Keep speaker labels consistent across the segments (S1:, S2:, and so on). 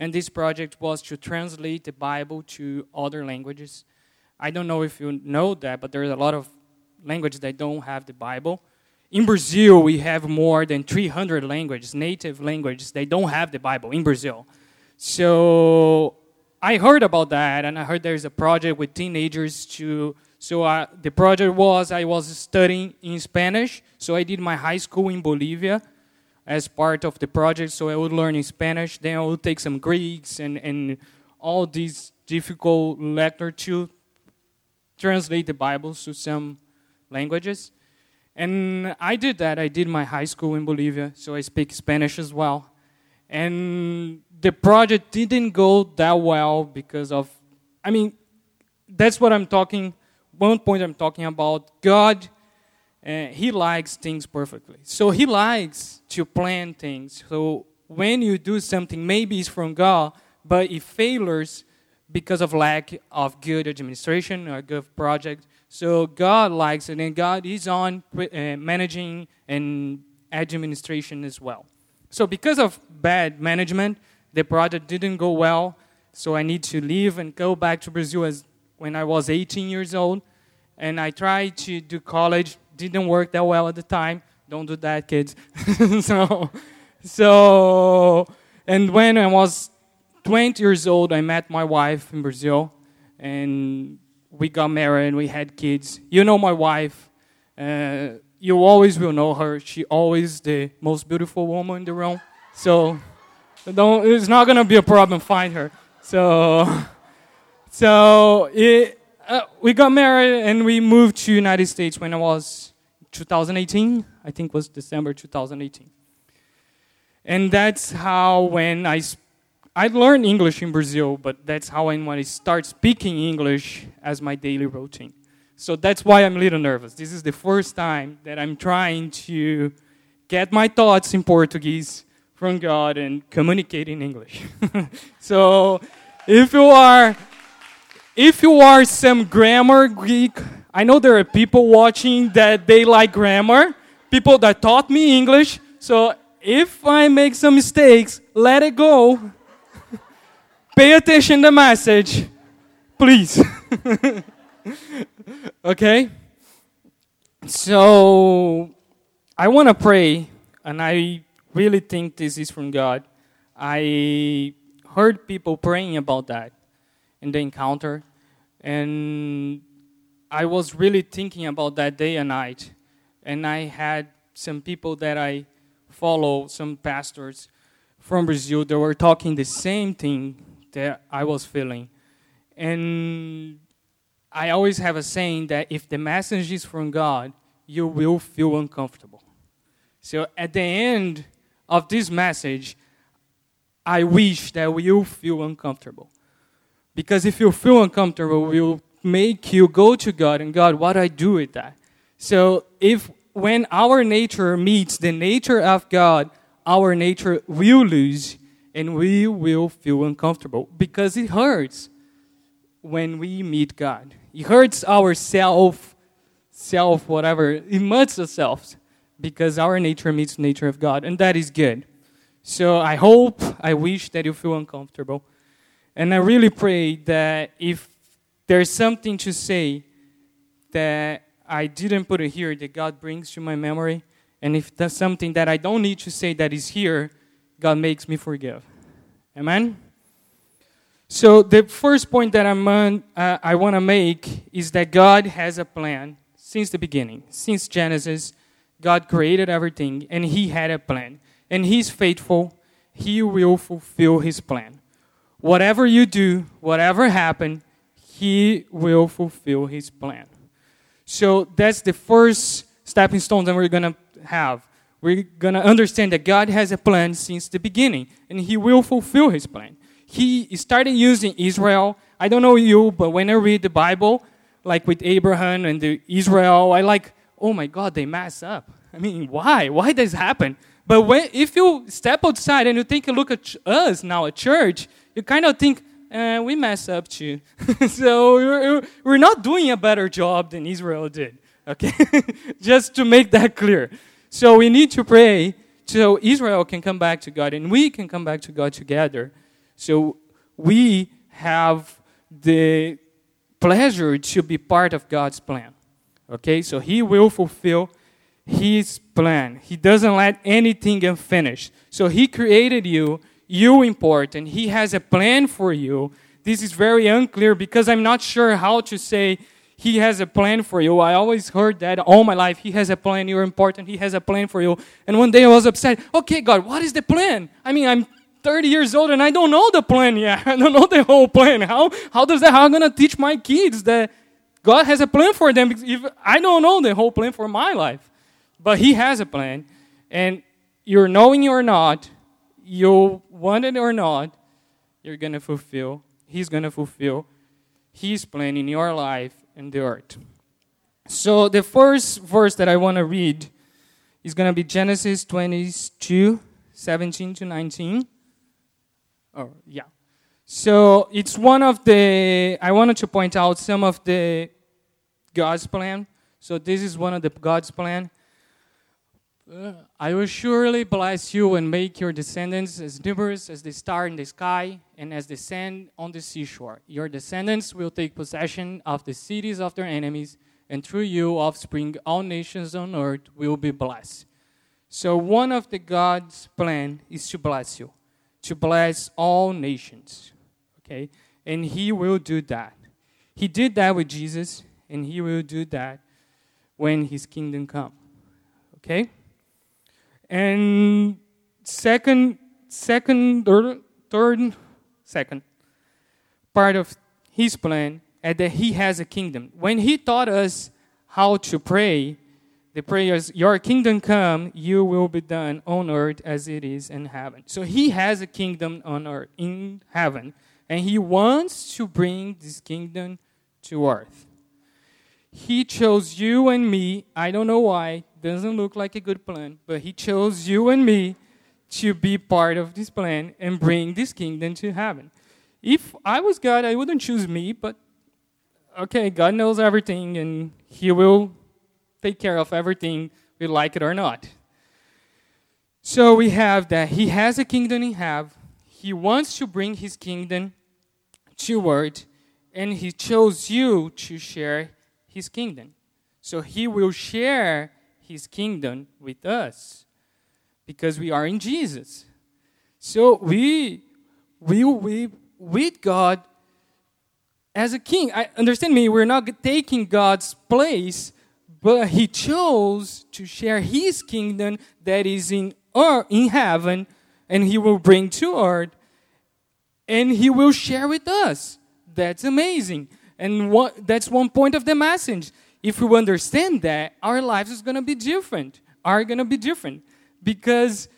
S1: And this project was to translate the Bible to other languages. I don't know if you know that, but there's a lot of languages that don't have the Bible. In Brazil, we have more than 300 languages, native languages, they don't have the Bible in Brazil. So I heard about that, and I heard there's a project with teenagers to. So the project was I was studying in Spanish, so I did my high school in Bolivia as part of the project. So I would learn in Spanish, then I would take some Greeks and, and all these difficult letter to translate the Bible to some languages. And I did that. I did my high school in Bolivia, so I speak Spanish as well. And the project didn't go that well because of, I mean, that's what I'm talking, one point I'm talking about. God, He likes things perfectly. So He likes to plan things. So when you do something, maybe it's from God, but it fails because of lack of good administration or good project. So God likes it, and God is on uh, managing and administration as well. So because of bad management, the project didn't go well. So I need to leave and go back to Brazil as when I was 18 years old. And I tried to do college, didn't work that well at the time. Don't do that, kids. so, so, and when I was 20 years old, I met my wife in Brazil, and we got married and we had kids. You know my wife. Uh, you always will know her. She always the most beautiful woman in the room. So don't, it's not gonna be a problem find her. So, so it, uh, we got married and we moved to United States when I was 2018. I think was December 2018. And that's how when I I learned English in Brazil, but that's how I when I start speaking English as my daily routine. So that's why I'm a little nervous. This is the first time that I'm trying to get my thoughts in Portuguese from God and communicate in English. so if you are if you are some grammar geek, I know there are people watching that they like grammar, people that taught me English. So if I make some mistakes, let it go. Pay attention to the message, please. okay? So, I want to pray, and I really think this is from God. I heard people praying about that in the encounter, and I was really thinking about that day and night. And I had some people that I follow, some pastors from Brazil, that were talking the same thing that I was feeling. And I always have a saying that if the message is from God, you will feel uncomfortable. So at the end of this message, I wish that you feel uncomfortable. Because if you feel uncomfortable, we will make you go to God and God, what do I do with that? So if when our nature meets the nature of God, our nature will lose and we will feel uncomfortable because it hurts when we meet God. It hurts our self, self, whatever. It hurts ourselves because our nature meets the nature of God, and that is good. So I hope, I wish that you feel uncomfortable. And I really pray that if there's something to say that I didn't put it here, that God brings to my memory, and if there's something that I don't need to say that is here, God makes me forgive. Amen? So the first point that I'm on, uh, I want to make is that God has a plan since the beginning, since Genesis. God created everything, and He had a plan, and He's faithful. He will fulfill His plan. Whatever you do, whatever happen, He will fulfill His plan. So that's the first stepping stone that we're gonna have. We're gonna understand that God has a plan since the beginning, and He will fulfill His plan he started using Israel. I don't know you, but when I read the Bible, like with Abraham and the Israel, I like, oh my God, they mess up. I mean, why? Why does happen? But when, if you step outside and you take a look at us now at church, you kind of think, eh, we mess up too. so we're, we're not doing a better job than Israel did. Okay? Just to make that clear. So we need to pray so Israel can come back to God and we can come back to God together. So we have the pleasure to be part of God's plan. Okay? So He will fulfill His plan. He doesn't let anything unfinished. So He created you, you important. He has a plan for you. This is very unclear because I'm not sure how to say he has a plan for you. I always heard that all my life. He has a plan. You're important. He has a plan for you. And one day I was upset. Okay, God, what is the plan? I mean, I'm 30 years old and I don't know the plan yet. I don't know the whole plan. How, how does that, how am I going to teach my kids that God has a plan for them if I don't know the whole plan for my life? But He has a plan. And you're knowing you or not, you want it or not, you're going to fulfill. He's going to fulfill His plan in your life and the earth. So the first verse that I want to read is going to be Genesis 22, 17 to 19. Oh, yeah. So it's one of the, I wanted to point out some of the God's plan. So this is one of the God's plan. I will surely bless you and make your descendants as numerous as the star in the sky and as the sand on the seashore. Your descendants will take possession of the cities of their enemies, and through you, offspring, all nations on earth will be blessed. So, one of the God's plan is to bless you, to bless all nations. Okay? And He will do that. He did that with Jesus, and He will do that when His kingdom comes. Okay? And second, second, or third, second part of his plan is that he has a kingdom. When he taught us how to pray, the prayers, Your kingdom come, you will be done on earth as it is in heaven. So he has a kingdom on earth, in heaven, and he wants to bring this kingdom to earth. He chose you and me. I don't know why. Doesn't look like a good plan, but He chose you and me to be part of this plan and bring this kingdom to heaven. If I was God, I wouldn't choose me, but okay, God knows everything and He will take care of everything, we like it or not. So we have that He has a kingdom in heaven. He wants to bring His kingdom to earth, and He chose you to share his kingdom. So he will share his kingdom with us because we are in Jesus. So we we we with God as a king. I understand me, we're not taking God's place, but he chose to share his kingdom that is in earth, in heaven and he will bring to earth and he will share with us. That's amazing. And what, that's one point of the message. If we understand that, our lives is going to be different. Are going to be different because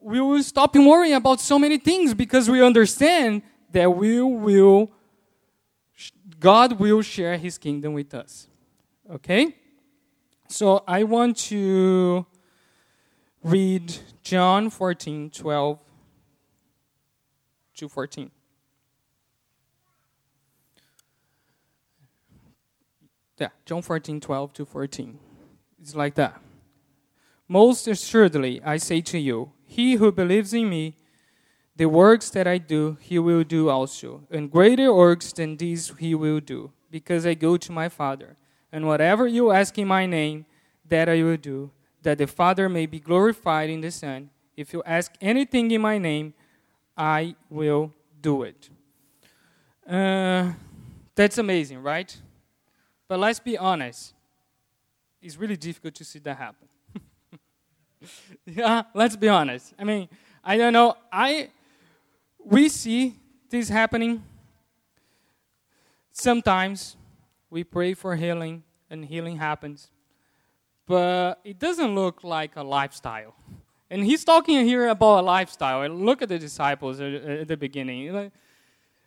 S1: we will stop worrying about so many things because we understand that we will God will share his kingdom with us. Okay? So I want to read John 14, 12 to 14. Yeah, John 14, 12 to 14. It's like that. Most assuredly, I say to you, he who believes in me, the works that I do, he will do also, and greater works than these he will do, because I go to my Father. And whatever you ask in my name, that I will do, that the Father may be glorified in the Son. If you ask anything in my name, I will do it. Uh, that's amazing, right? But let's be honest, it's really difficult to see that happen. yeah, let's be honest. I mean, I don't know. I we see this happening. Sometimes we pray for healing and healing happens. But it doesn't look like a lifestyle. And he's talking here about a lifestyle. Look at the disciples at, the beginning.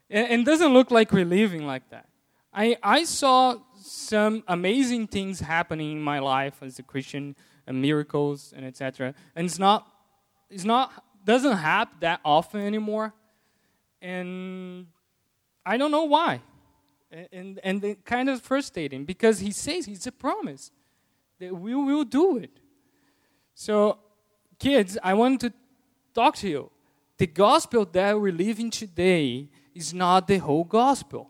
S1: It doesn't look like we're living like that. I, I saw some amazing things happening in my life as a Christian, and miracles and etc. And it's not, it's not, doesn't happen that often anymore, and I don't know why. And and, and kind of frustrating because he says it's a promise that we will do it. So, kids, I want to talk to you. the gospel that we're living today is not the whole gospel.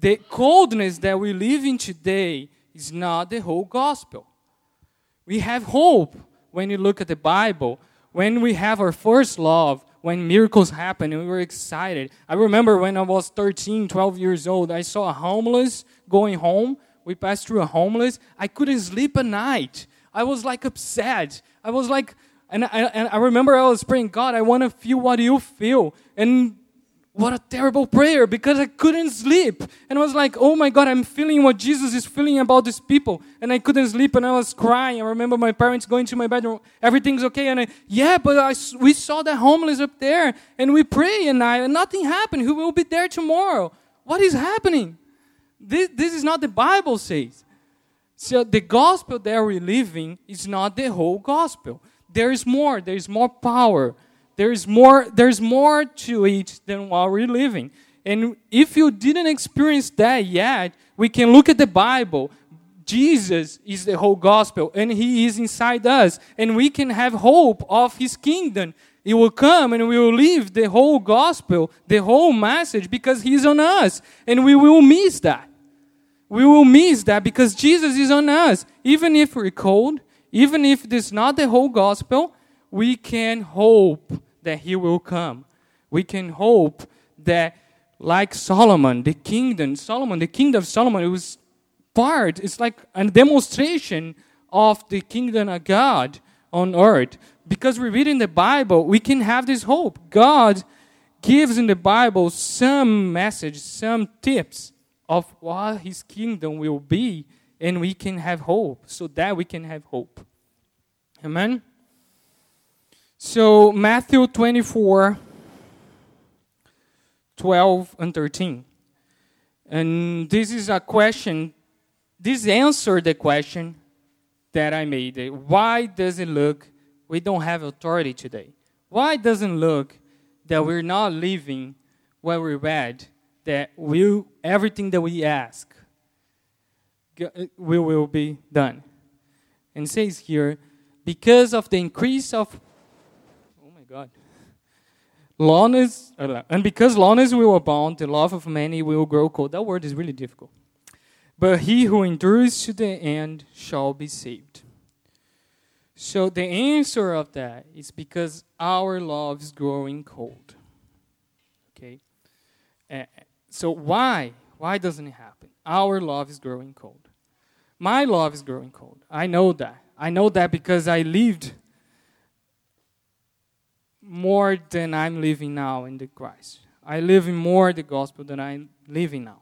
S1: The coldness that we live in today is not the whole gospel. We have hope when you look at the Bible, when we have our first love, when miracles happen and we were excited. I remember when I was 13, 12 years old, I saw a homeless going home. We passed through a homeless. I couldn't sleep at night. I was like upset. I was like, and I, and I remember I was praying, God, I want to feel what you feel. And what a terrible prayer because I couldn't sleep. And I was like, oh my God, I'm feeling what Jesus is feeling about these people. And I couldn't sleep and I was crying. I remember my parents going to my bedroom, everything's okay. And I, yeah, but I, we saw the homeless up there and we pray and, I, and nothing happened. Who will be there tomorrow? What is happening? This, this is not the Bible says. So the gospel that we're living is not the whole gospel. There is more. There is more power there's more, there's more to it than what we're living. And if you didn't experience that yet, we can look at the Bible. Jesus is the whole gospel, and He is inside us. And we can have hope of His kingdom. He will come and we will live the whole gospel, the whole message, because He's on us. And we will miss that. We will miss that because Jesus is on us. Even if we're cold, even if is not the whole gospel, we can hope that he will come. We can hope that, like Solomon, the kingdom, Solomon, the kingdom of Solomon, it was part, it's like a demonstration of the kingdom of God on earth. Because we read in the Bible, we can have this hope. God gives in the Bible some message, some tips of what his kingdom will be, and we can have hope, so that we can have hope. Amen? So, Matthew 24, 12 and 13. And this is a question, this answered the question that I made. Why does it look we don't have authority today? Why doesn't look that we're not living what we read, that we, everything that we ask we will be done? And says here, because of the increase of God. Lawless, uh, and because long as we will abound, the love of many will grow cold. That word is really difficult. But he who endures to the end shall be saved. So the answer of that is because our love is growing cold. Okay? Uh, so why? Why doesn't it happen? Our love is growing cold. My love is growing cold. I know that. I know that because I lived more than I'm living now in the Christ. I live in more the gospel than I'm living now.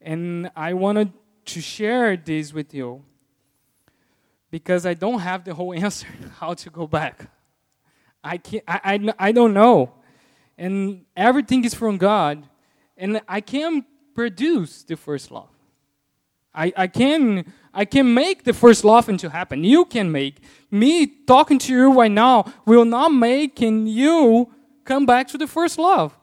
S1: And I wanted to share this with you because I don't have the whole answer how to go back. I, can't, I, I, I don't know. And everything is from God. And I can't produce the first love. I, I can I can make the first love into happen. You can make. Me talking to you right now will not make you come back to the first love.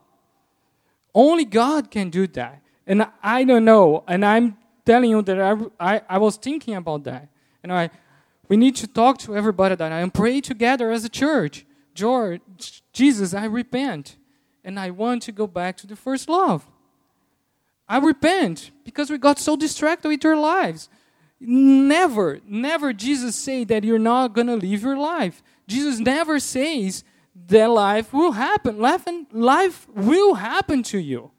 S1: Only God can do that. And I don't know. And I'm telling you that I, I, I was thinking about that. And I, we need to talk to everybody that and pray together as a church. George, Jesus, I repent. And I want to go back to the first love. I repent because we got so distracted with our lives. Never, never Jesus say that you're not going to live your life. Jesus never says that life will happen. Life, life will happen to you.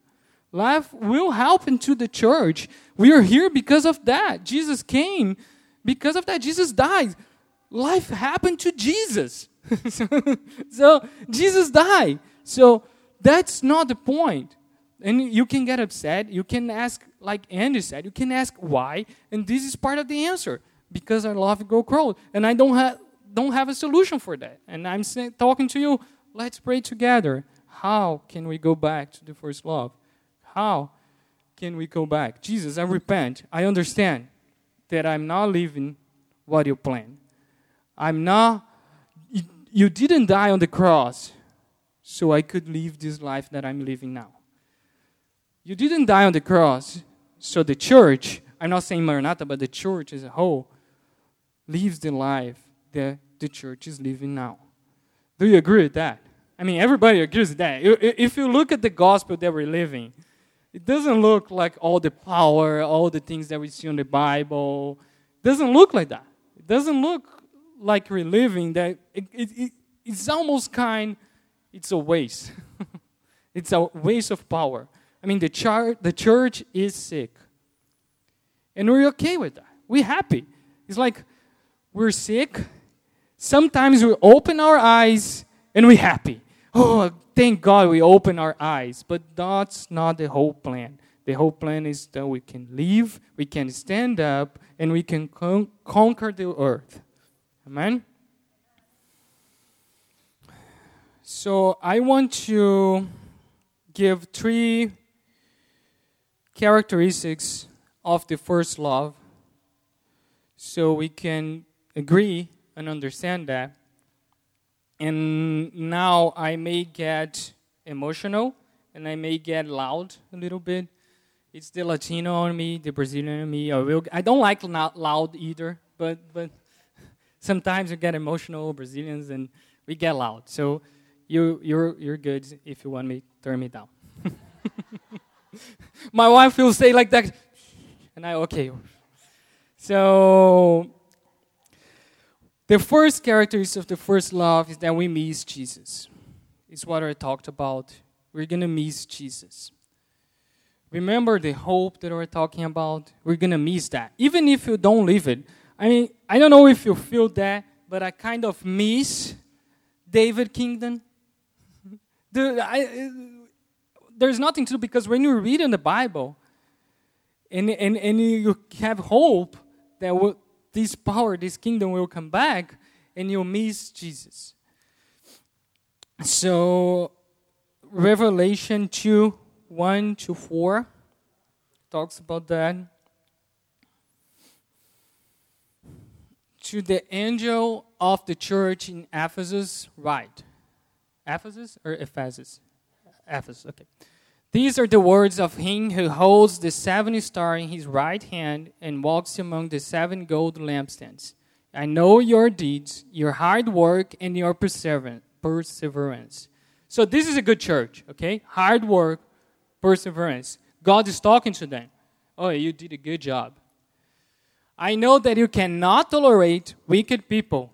S1: Life will happen to the church. We are here because of that. Jesus came because of that. Jesus died. Life happened to Jesus. so Jesus died. So that's not the point. And you can get upset. You can ask, like Andy said, you can ask why. And this is part of the answer because I love grow cold. And I don't have, don't have a solution for that. And I'm say, talking to you, let's pray together. How can we go back to the first love? How can we go back? Jesus, I repent. I understand that I'm not living what you planned. I'm not, you didn't die on the cross so I could live this life that I'm living now. You didn't die on the cross, so the church, I'm not saying Maranatha, but the church as a whole, lives the life that the church is living now. Do you agree with that? I mean, everybody agrees with that. If you look at the gospel that we're living, it doesn't look like all the power, all the things that we see in the Bible. It doesn't look like that. It doesn't look like we're living that. It, it, it, it's almost kind, it's a waste. it's a waste of power. I mean, the, char- the church is sick. And we're okay with that. We're happy. It's like we're sick. Sometimes we open our eyes and we're happy. Oh, thank God we open our eyes. But that's not the whole plan. The whole plan is that we can live, we can stand up, and we can con- conquer the earth. Amen? So I want to give three characteristics of the first love so we can agree and understand that. And now I may get emotional and I may get loud a little bit. It's the Latino on me, the Brazilian on me. I, will, I don't like not loud either, but, but sometimes we get emotional, Brazilians, and we get loud. So you, you're, you're good if you want me, turn me down. My wife will say like that, and I, okay. So the first characteristic of the first love is that we miss Jesus. It's what I talked about. We're going to miss Jesus. Remember the hope that we're talking about? We're going to miss that. Even if you don't live it. I mean, I don't know if you feel that, but I kind of miss David kingdom. The, I, there's nothing to do because when you read in the Bible and, and, and you have hope that this power, this kingdom will come back, and you'll miss Jesus. So, Revelation 2 1 to 4 talks about that. To the angel of the church in Ephesus, write. Ephesus or Ephesus? Ephesus, okay. These are the words of him who holds the seven star in his right hand and walks among the seven gold lampstands. I know your deeds, your hard work, and your perseverance. So this is a good church, okay? Hard work, perseverance. God is talking to them. Oh, you did a good job. I know that you cannot tolerate wicked people,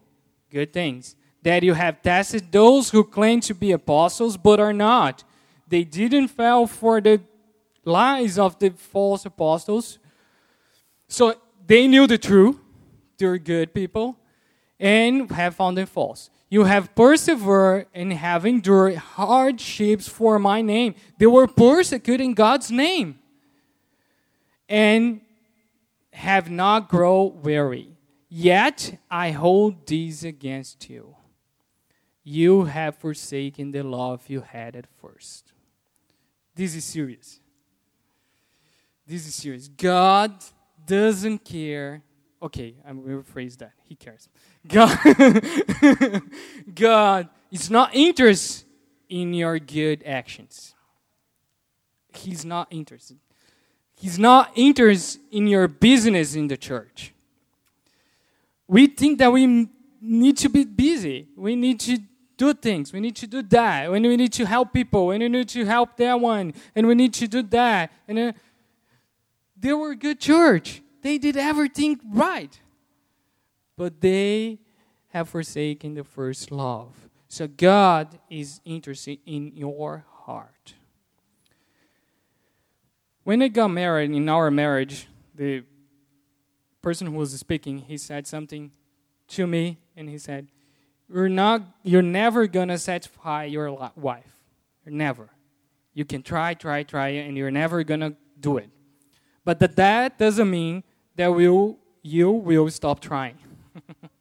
S1: good things. That you have tested those who claim to be apostles but are not they didn't fall for the lies of the false apostles. So they knew the truth. They're good people and have found them false. You have persevered and have endured hardships for my name. They were persecuting God's name and have not grown weary. Yet I hold these against you. You have forsaken the love you had at first. This is serious. This is serious. God doesn't care. Okay, I'm going to rephrase that. He cares. God, God is not interested in your good actions. He's not interested. He's not interested in your business in the church. We think that we need to be busy. We need to do things. We need to do that. When we need to help people. When we need to help that one. And we need to do that. And uh, they were a good church. They did everything right. But they have forsaken the first love. So God is interested in your heart. When I got married, in our marriage, the person who was speaking, he said something to me, and he said, you're not you're never gonna satisfy your wife. Never. You can try try try and you're never gonna do it. But that, that doesn't mean that will you will stop trying.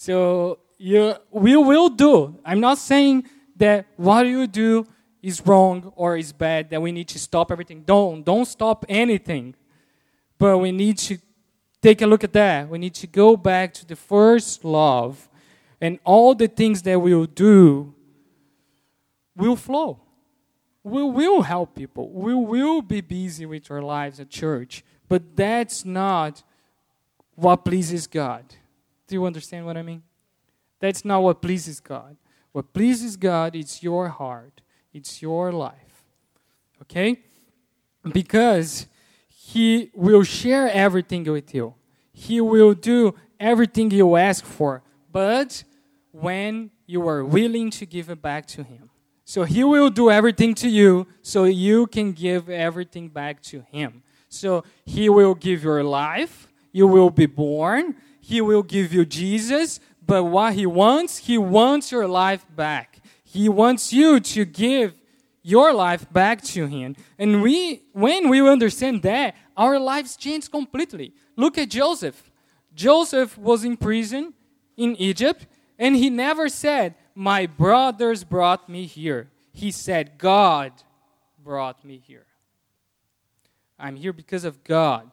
S1: So you we will do. I'm not saying that what you do is wrong or is bad that we need to stop everything. Don't don't stop anything. But we need to take a look at that. We need to go back to the first love and all the things that we'll do will flow. We will help people. We will be busy with our lives at church. But that's not what pleases God. Do you understand what I mean? That's not what pleases God. What pleases God, is your heart, it's your life. Okay? Because He will share everything with you, He will do everything you ask for, but when you are willing to give it back to Him. So He will do everything to you so you can give everything back to Him. So He will give your life, you will be born, He will give you Jesus, but what He wants, He wants your life back. He wants you to give your life back to Him. And we, when we understand that, our lives change completely. Look at Joseph. Joseph was in prison in Egypt, and he never said, My brothers brought me here. He said, God brought me here. I'm here because of God.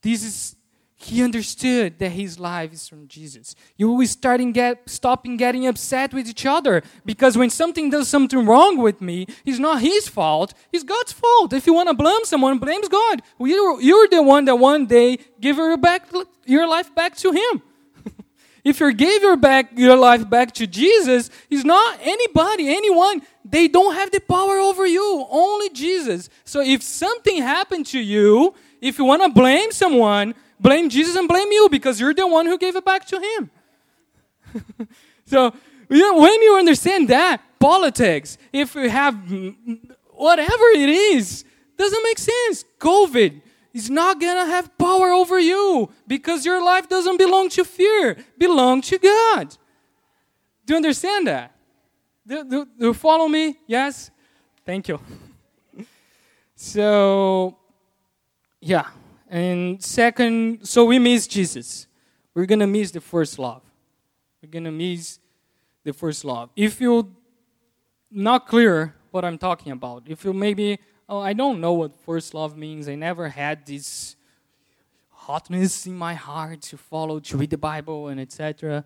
S1: This is he understood that his life is from Jesus. You will starting get, stopping getting upset with each other because when something does something wrong with me, it's not his fault, it's God's fault. If you want to blame someone, blame God. You're, you're the one that one day give your, back, your life back to him. If you gave your, back, your life back to Jesus, it's not anybody, anyone. They don't have the power over you, only Jesus. So if something happened to you, if you want to blame someone, blame Jesus and blame you because you're the one who gave it back to him. so when you understand that, politics, if you have whatever it is, doesn't make sense. COVID is not gonna have power over you because your life doesn't belong to fear, belong to God. Do you understand that? Do, do, do you follow me? Yes? Thank you. so, yeah. And second, so we miss Jesus. We're going to miss the first love. We're going to miss the first love. If you're not clear what I'm talking about, if you maybe, oh, I don't know what first love means, I never had this hotness in my heart to follow, to read the Bible, and etc.,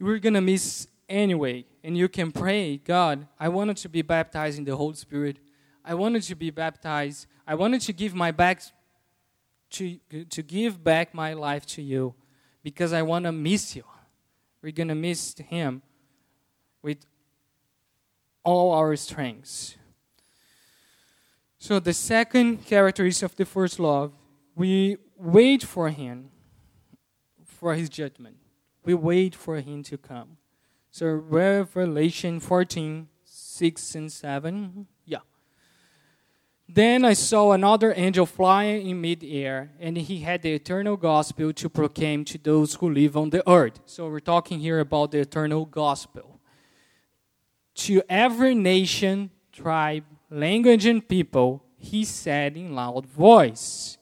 S1: we're going to miss anyway. And you can pray, God, I wanted to be baptized in the Holy Spirit. I wanted to be baptized. I wanted to give my back to, to give back my life to you because I want to miss you. We're going to miss Him with all our strengths. So, the second characteristic of the first love, we wait for Him, for His judgment. We wait for Him to come. So, Revelation 14, 6 and 7. Yeah. Then I saw another angel flying in midair, and he had the eternal gospel to proclaim to those who live on the earth. So we're talking here about the eternal gospel. To every nation, tribe, language, and people, he said in loud voice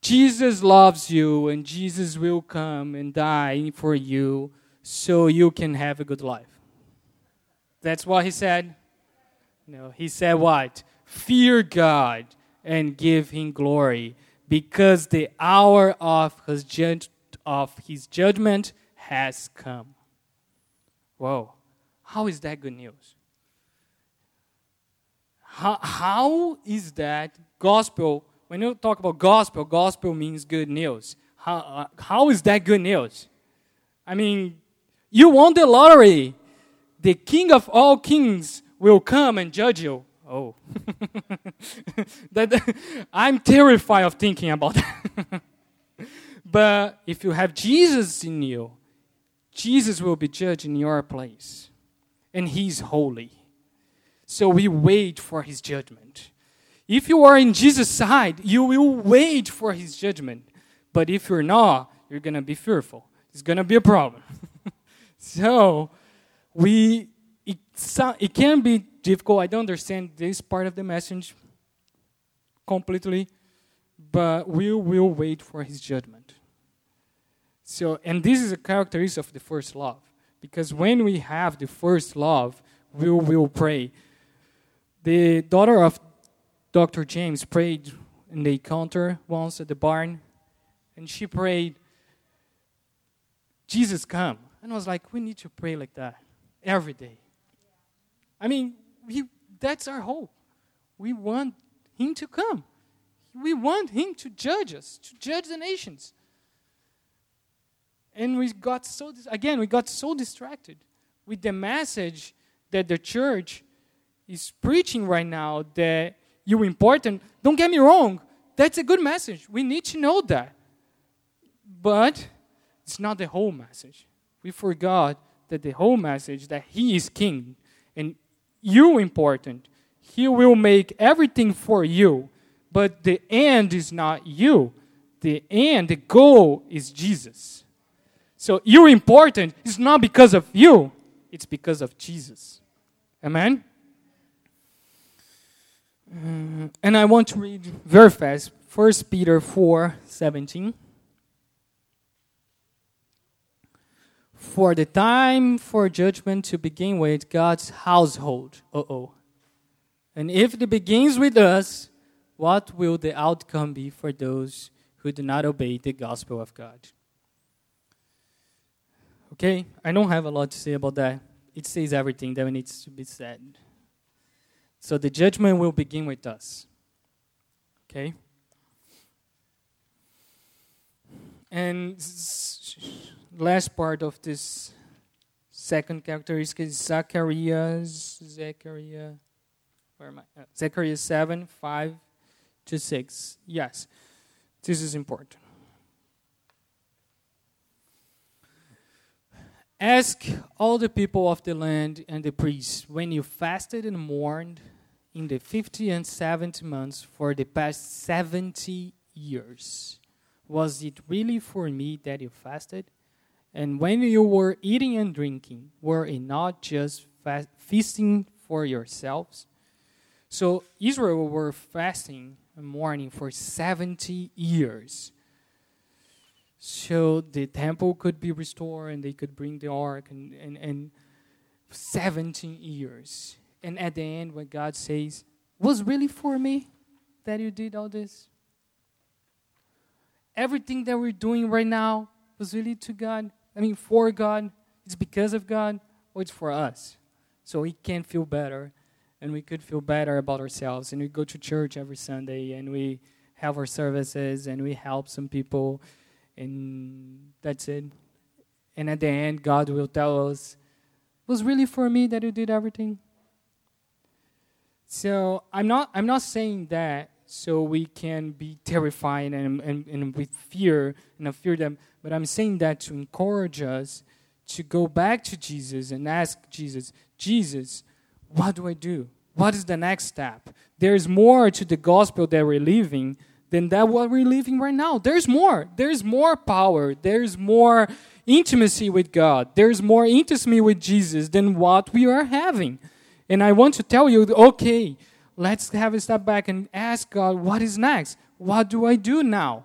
S1: Jesus loves you, and Jesus will come and die for you so you can have a good life. That's what he said. No, he said what? Fear God and give him glory, because the hour of his, of his judgment has come. Whoa. How is that good news? How, how is that gospel? When you talk about gospel, gospel means good news. How, uh, how is that good news? I mean, you won the lottery. The king of all kings will come and judge you. Oh. that, I'm terrified of thinking about that. but if you have Jesus in you, Jesus will be judged in your place. And he's holy. So we wait for his judgment. If you are in Jesus' side, you will wait for his judgment. But if you're not, you're going to be fearful. It's going to be a problem. so we it, it can be difficult. I don't understand this part of the message completely, but we will wait for his judgment. So, and this is a characteristic of the first love, because when we have the first love, we will pray. The daughter of Dr. James prayed in the counter once at the barn, and she prayed, Jesus, come. And I was like, we need to pray like that every day. I mean, we, that's our hope. We want Him to come. We want Him to judge us, to judge the nations. And we got so, again, we got so distracted. with the message that the church is preaching right now that you're important, don't get me wrong, that's a good message. We need to know that. But it's not the whole message. We forgot that the whole message that He is King and you important. He will make everything for you, but the end is not you. The end, the goal is Jesus. So you're important. It's not because of you, it's because of Jesus. Amen? Uh, and I want to read very fast 1 Peter 4 17. For the time for judgment to begin with God's household. Uh oh. And if it begins with us, what will the outcome be for those who do not obey the gospel of God? Okay, I don't have a lot to say about that. It says everything that needs to be said. So the judgment will begin with us. Okay? And last part of this second characteristic is Zacharias, Zechariah, where am I? Uh, Zechariah 7, 5 to 6. Yes, this is important. Ask all the people of the land and the priests when you fasted and mourned in the 50 and 70 months for the past 70 years. Was it really for me that you fasted? And when you were eating and drinking, were it not just fast, feasting for yourselves? So Israel were fasting and mourning for 70 years so the temple could be restored and they could bring the ark and, and, and 17 years. And at the end, when God says, Was really for me that you did all this? Everything that we're doing right now was really to God. I mean, for God. It's because of God or it's for us. So we can feel better and we could feel better about ourselves. And we go to church every Sunday and we have our services and we help some people and that's it. And at the end, God will tell us, was really for me that you did everything? So I'm not, I'm not saying that so we can be terrified and, and, and with fear and fear them, but I'm saying that to encourage us to go back to Jesus and ask Jesus, Jesus, what do I do? What is the next step? There's more to the gospel that we're living than that what we're living right now. There's more. There's more power. There's more intimacy with God. There's more intimacy with Jesus than what we are having. And I want to tell you, okay, let's have a step back and ask God, what is next? What do I do now?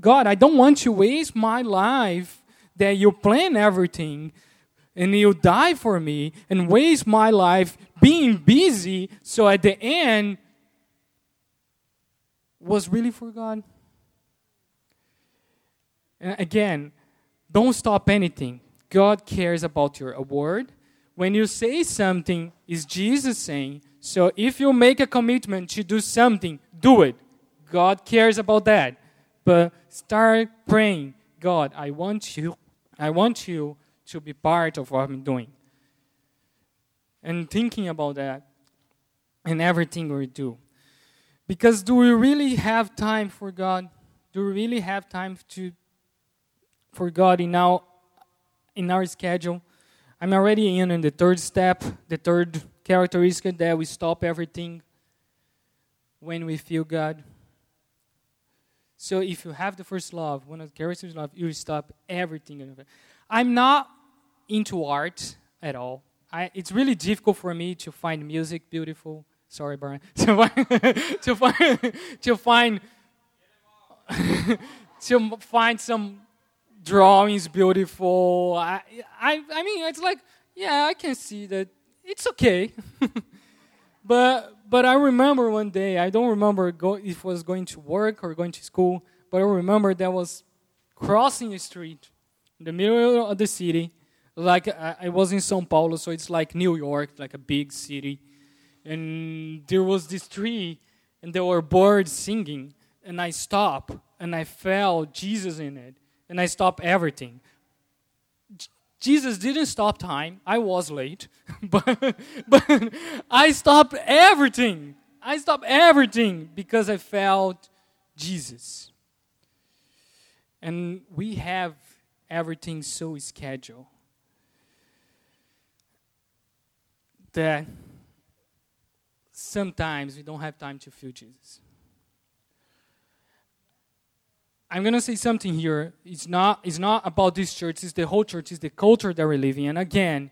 S1: God, I don't want to waste my life that you plan everything and you die for me and waste my life being busy so at the end was really for God? And again, don't stop anything. God cares about your award. When you say something, is Jesus saying. So if you make a commitment to do something, do it. God cares about that. But start praying, God, I want you, I want you to be part of what I'm doing. And thinking about that in everything we do. Because do we really have time for God? Do we really have time to for God in our in our schedule? I'm already in, in the third step, the third characteristic that we stop everything when we feel God. So if you have the first love, one of the characteristics of love, you stop everything. I'm not into art at all. I, it's really difficult for me to find music beautiful. Sorry, Brian. to find to find to find to find some drawings beautiful. I, I I mean, it's like yeah, I can see that it's okay. but but I remember one day. I don't remember go, if it was going to work or going to school, but I remember that was crossing the street in the middle of the city. Like uh, I, I was in São Paulo, so it's like New York, like a big city and there was this tree and there were birds singing and i stopped and i felt jesus in it and i stopped everything Jesus didn't stop time. I was late, but, but I stopped everything. I stopped everything because I felt Jesus. And we have everything so scheduled that sometimes we don't have time to feel Jesus. I'm going to say something here. It's not, it's not about this church, it's the whole church, it's the culture that we're living in. And again,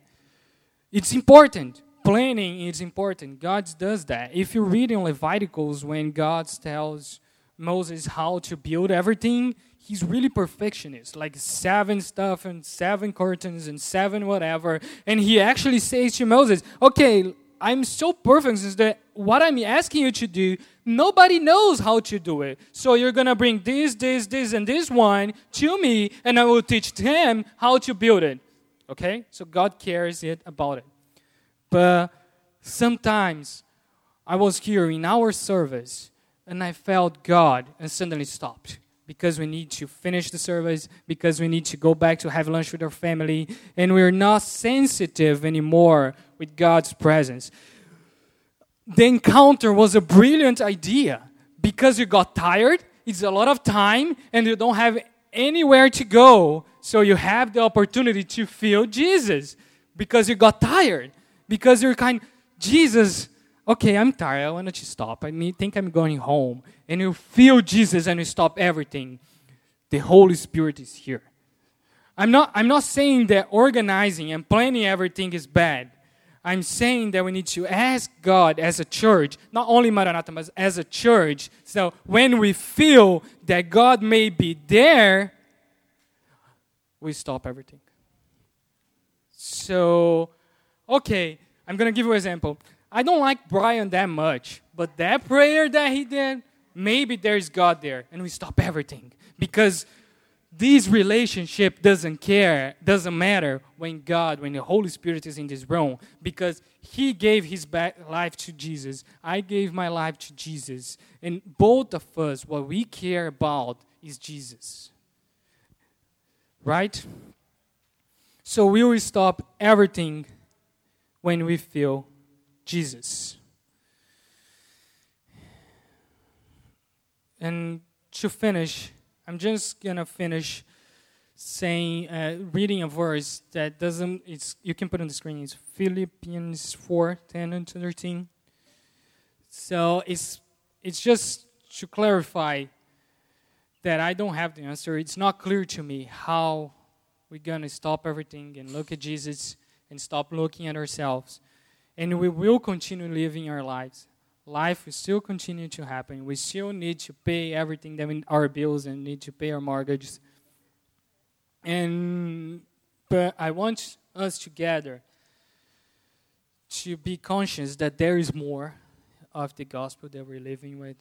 S1: it's important. Planning is important. God does that. If you read in Leviticus, when God tells Moses how to build everything, he's really perfectionist. Like seven stuff and seven curtains and seven whatever. And he actually says to Moses, okay, I'm so perfect since that what I'm asking you to do, nobody knows how to do it. So you're going to bring this, this, this, and this one to me, and I will teach them how to build it. Okay? So God cares it about it. But sometimes I was here in our service, and I felt God, and suddenly stopped because we need to finish the service, because we need to go back to have lunch with our family, and we're not sensitive anymore with God's presence. The encounter was a brilliant idea because you got tired, it's a lot of time, and you don't have anywhere to go, so you have the opportunity to feel Jesus because you got tired, because you're kind Jesus okay, I'm tired. I want to stop. I mean, think I'm going home. And you feel Jesus and you stop everything. The Holy Spirit is here. I'm not, I'm not saying that organizing and planning everything is bad. I'm saying that we need to ask God as a church, not only Maranatha, but as a church. So when we feel that God may be there, we stop everything. So, okay, I'm going to give you an example. I don't like Brian that much, but that prayer that he did, maybe there's God there, and we stop everything because this relationship doesn't care, doesn't matter when God, when the Holy Spirit is in this room, because He gave His life to Jesus. I gave my life to Jesus. And both of us, what we care about is Jesus. Right? So we will stop everything when we feel Jesus. And to finish, I'm just gonna finish saying, uh, reading a verse that doesn't. It's you can put on the screen. It's Philippians 4, 10 and 13. So it's it's just to clarify that I don't have the answer. It's not clear to me how we're gonna stop everything and look at Jesus and stop looking at ourselves and we will continue living our lives. Life will still continue to happen. We still need to pay everything that we, our bills and need to pay our mortgages. And but I want us together to be conscious that there is more of the gospel that we're living with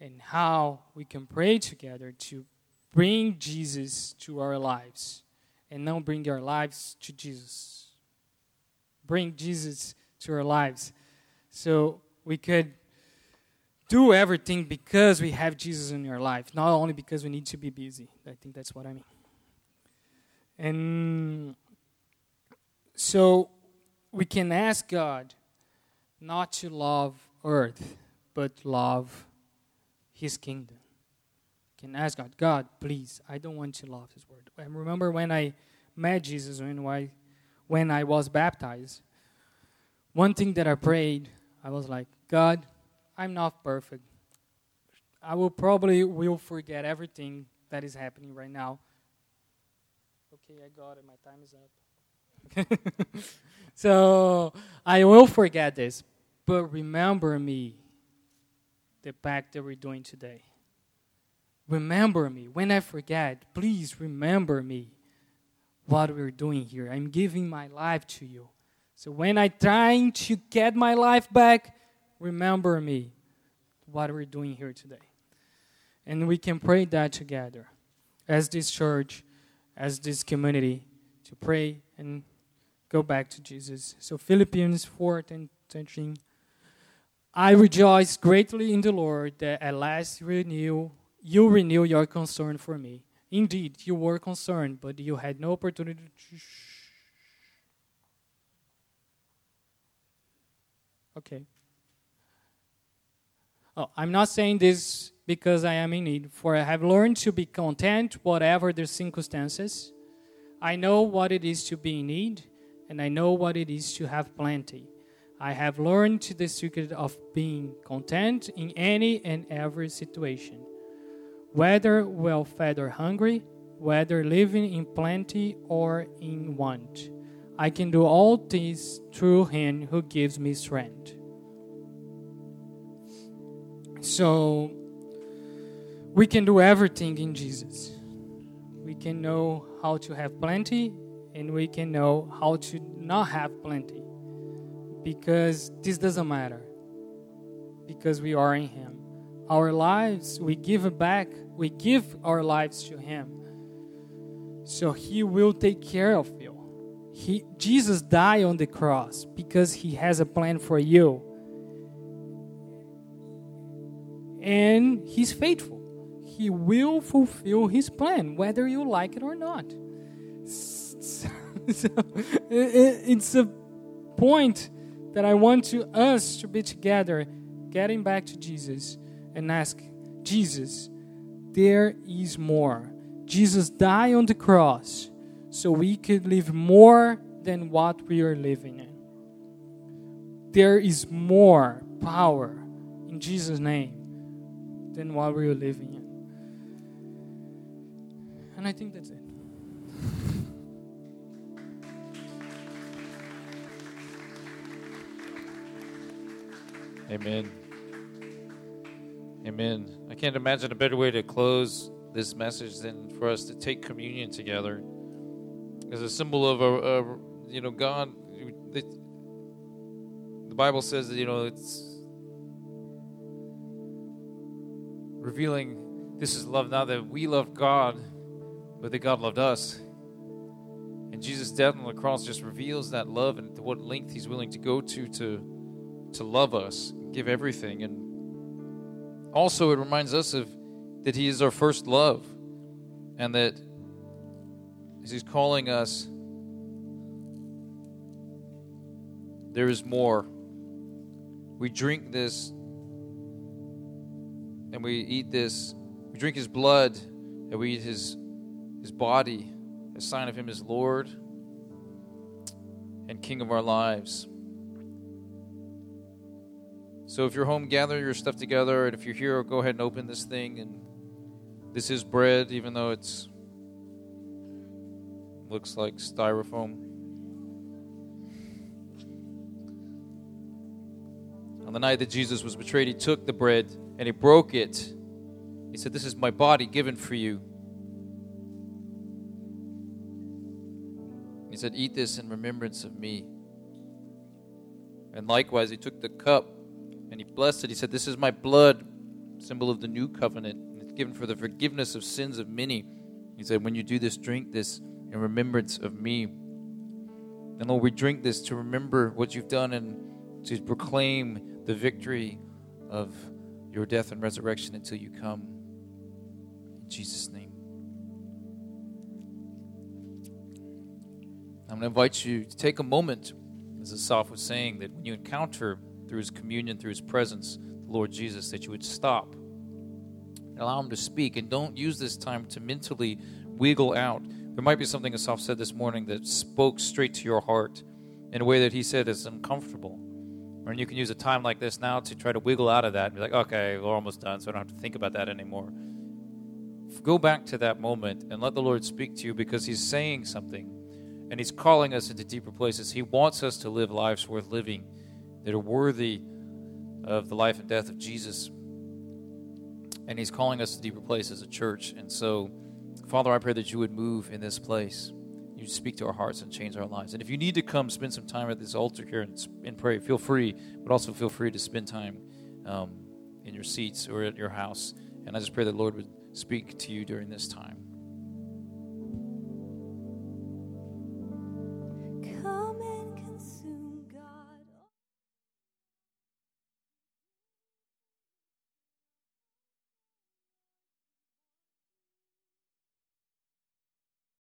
S1: and how we can pray together to bring Jesus to our lives and not bring our lives to Jesus bring Jesus to our lives. So we could do everything because we have Jesus in our life, not only because we need to be busy. I think that's what I mean. And so we can ask God not to love earth, but love His kingdom. We can ask God, God, please, I don't want to love this world. I remember when I met Jesus, when I when I was baptized, one thing that I prayed, I was like, God, I'm not perfect. I will probably will forget everything that is happening right now. Okay, I got it. My time is up. so I will forget this, but remember me the pact that we're doing today. Remember me. When I forget, please remember me what we're doing here. I'm giving my life to you. So when I'm trying to get my life back, remember me what we're doing here today. And we can pray that together as this church, as this community, to pray and go back to Jesus. So Philippians 4 10, 13. I rejoice greatly in the Lord that at last you renew, you renew your concern for me. Indeed, you were concerned, but you had no opportunity to Okay. Oh, I'm not saying this because I am in need, for I have learned to be content whatever the circumstances. I know what it is to be in need, and I know what it is to have plenty. I have learned the secret of being content in any and every situation, whether well fed or hungry, whether living in plenty or in want. I can do all things through Him who gives me strength. So, we can do everything in Jesus. We can know how to have plenty, and we can know how to not have plenty. Because this doesn't matter. Because we are in Him. Our lives, we give back, we give our lives to Him so he will take care of you. He, Jesus died on the cross because he has a plan for you. And he's faithful. He will fulfill his plan, whether you like it or not. So, it's a point that I want to us to be together, getting back to Jesus and ask, Jesus, there is more Jesus died on the cross so we could live more than what we are living in. There is more power in Jesus' name than what we are living in. And I think that's it.
S2: Amen. Amen. I can't imagine a better way to close this message than for us to take communion together as a symbol of a, a you know God. The, the Bible says that you know it's revealing this is love not that we love God, but that God loved us. And Jesus' death on the cross just reveals that love and what length He's willing to go to to to love us, give everything, and also it reminds us of that He is our first love, and that as He's calling us, there is more. We drink this and we eat this. We drink His blood and we eat His, his body, a sign of Him as Lord and King of our lives. So if you're home, gather your stuff together, and if you're here, go ahead and open this thing and this is bread, even though it's looks like styrofoam. On the night that Jesus was betrayed, he took the bread and he broke it. He said, This is my body given for you. He said, Eat this in remembrance of me. And likewise, he took the cup and he blessed it. He said, This is my blood, symbol of the new covenant it's given for the forgiveness of sins of many. He said, When you do this, drink this in remembrance of me. And Lord, we drink this to remember what you've done and to proclaim the victory of your death and resurrection until you come. In Jesus' name. I'm going to invite you to take a moment, as Asaf was saying, that when you encounter through his communion, through his presence, the Lord Jesus, that you would stop allow him to speak and don't use this time to mentally wiggle out. There might be something Asaf said this morning that spoke straight to your heart in a way that he said is uncomfortable. And you can use a time like this now to try to wiggle out of that and be like, okay, we're almost done, so I don't have to think about that anymore. Go back to that moment and let the Lord speak to you because He's saying something and He's calling us into deeper places. He wants us to live lives worth living that are worthy of the life and death of Jesus and He's calling us to deeper places as a church. And so, Father, I pray that you would move in this place. You speak to our hearts and change our lives. And if you need to come spend some time at this altar here and, and pray, feel free, but also feel free to spend time um, in your seats or at your house. And I just pray that Lord would speak to you during this time.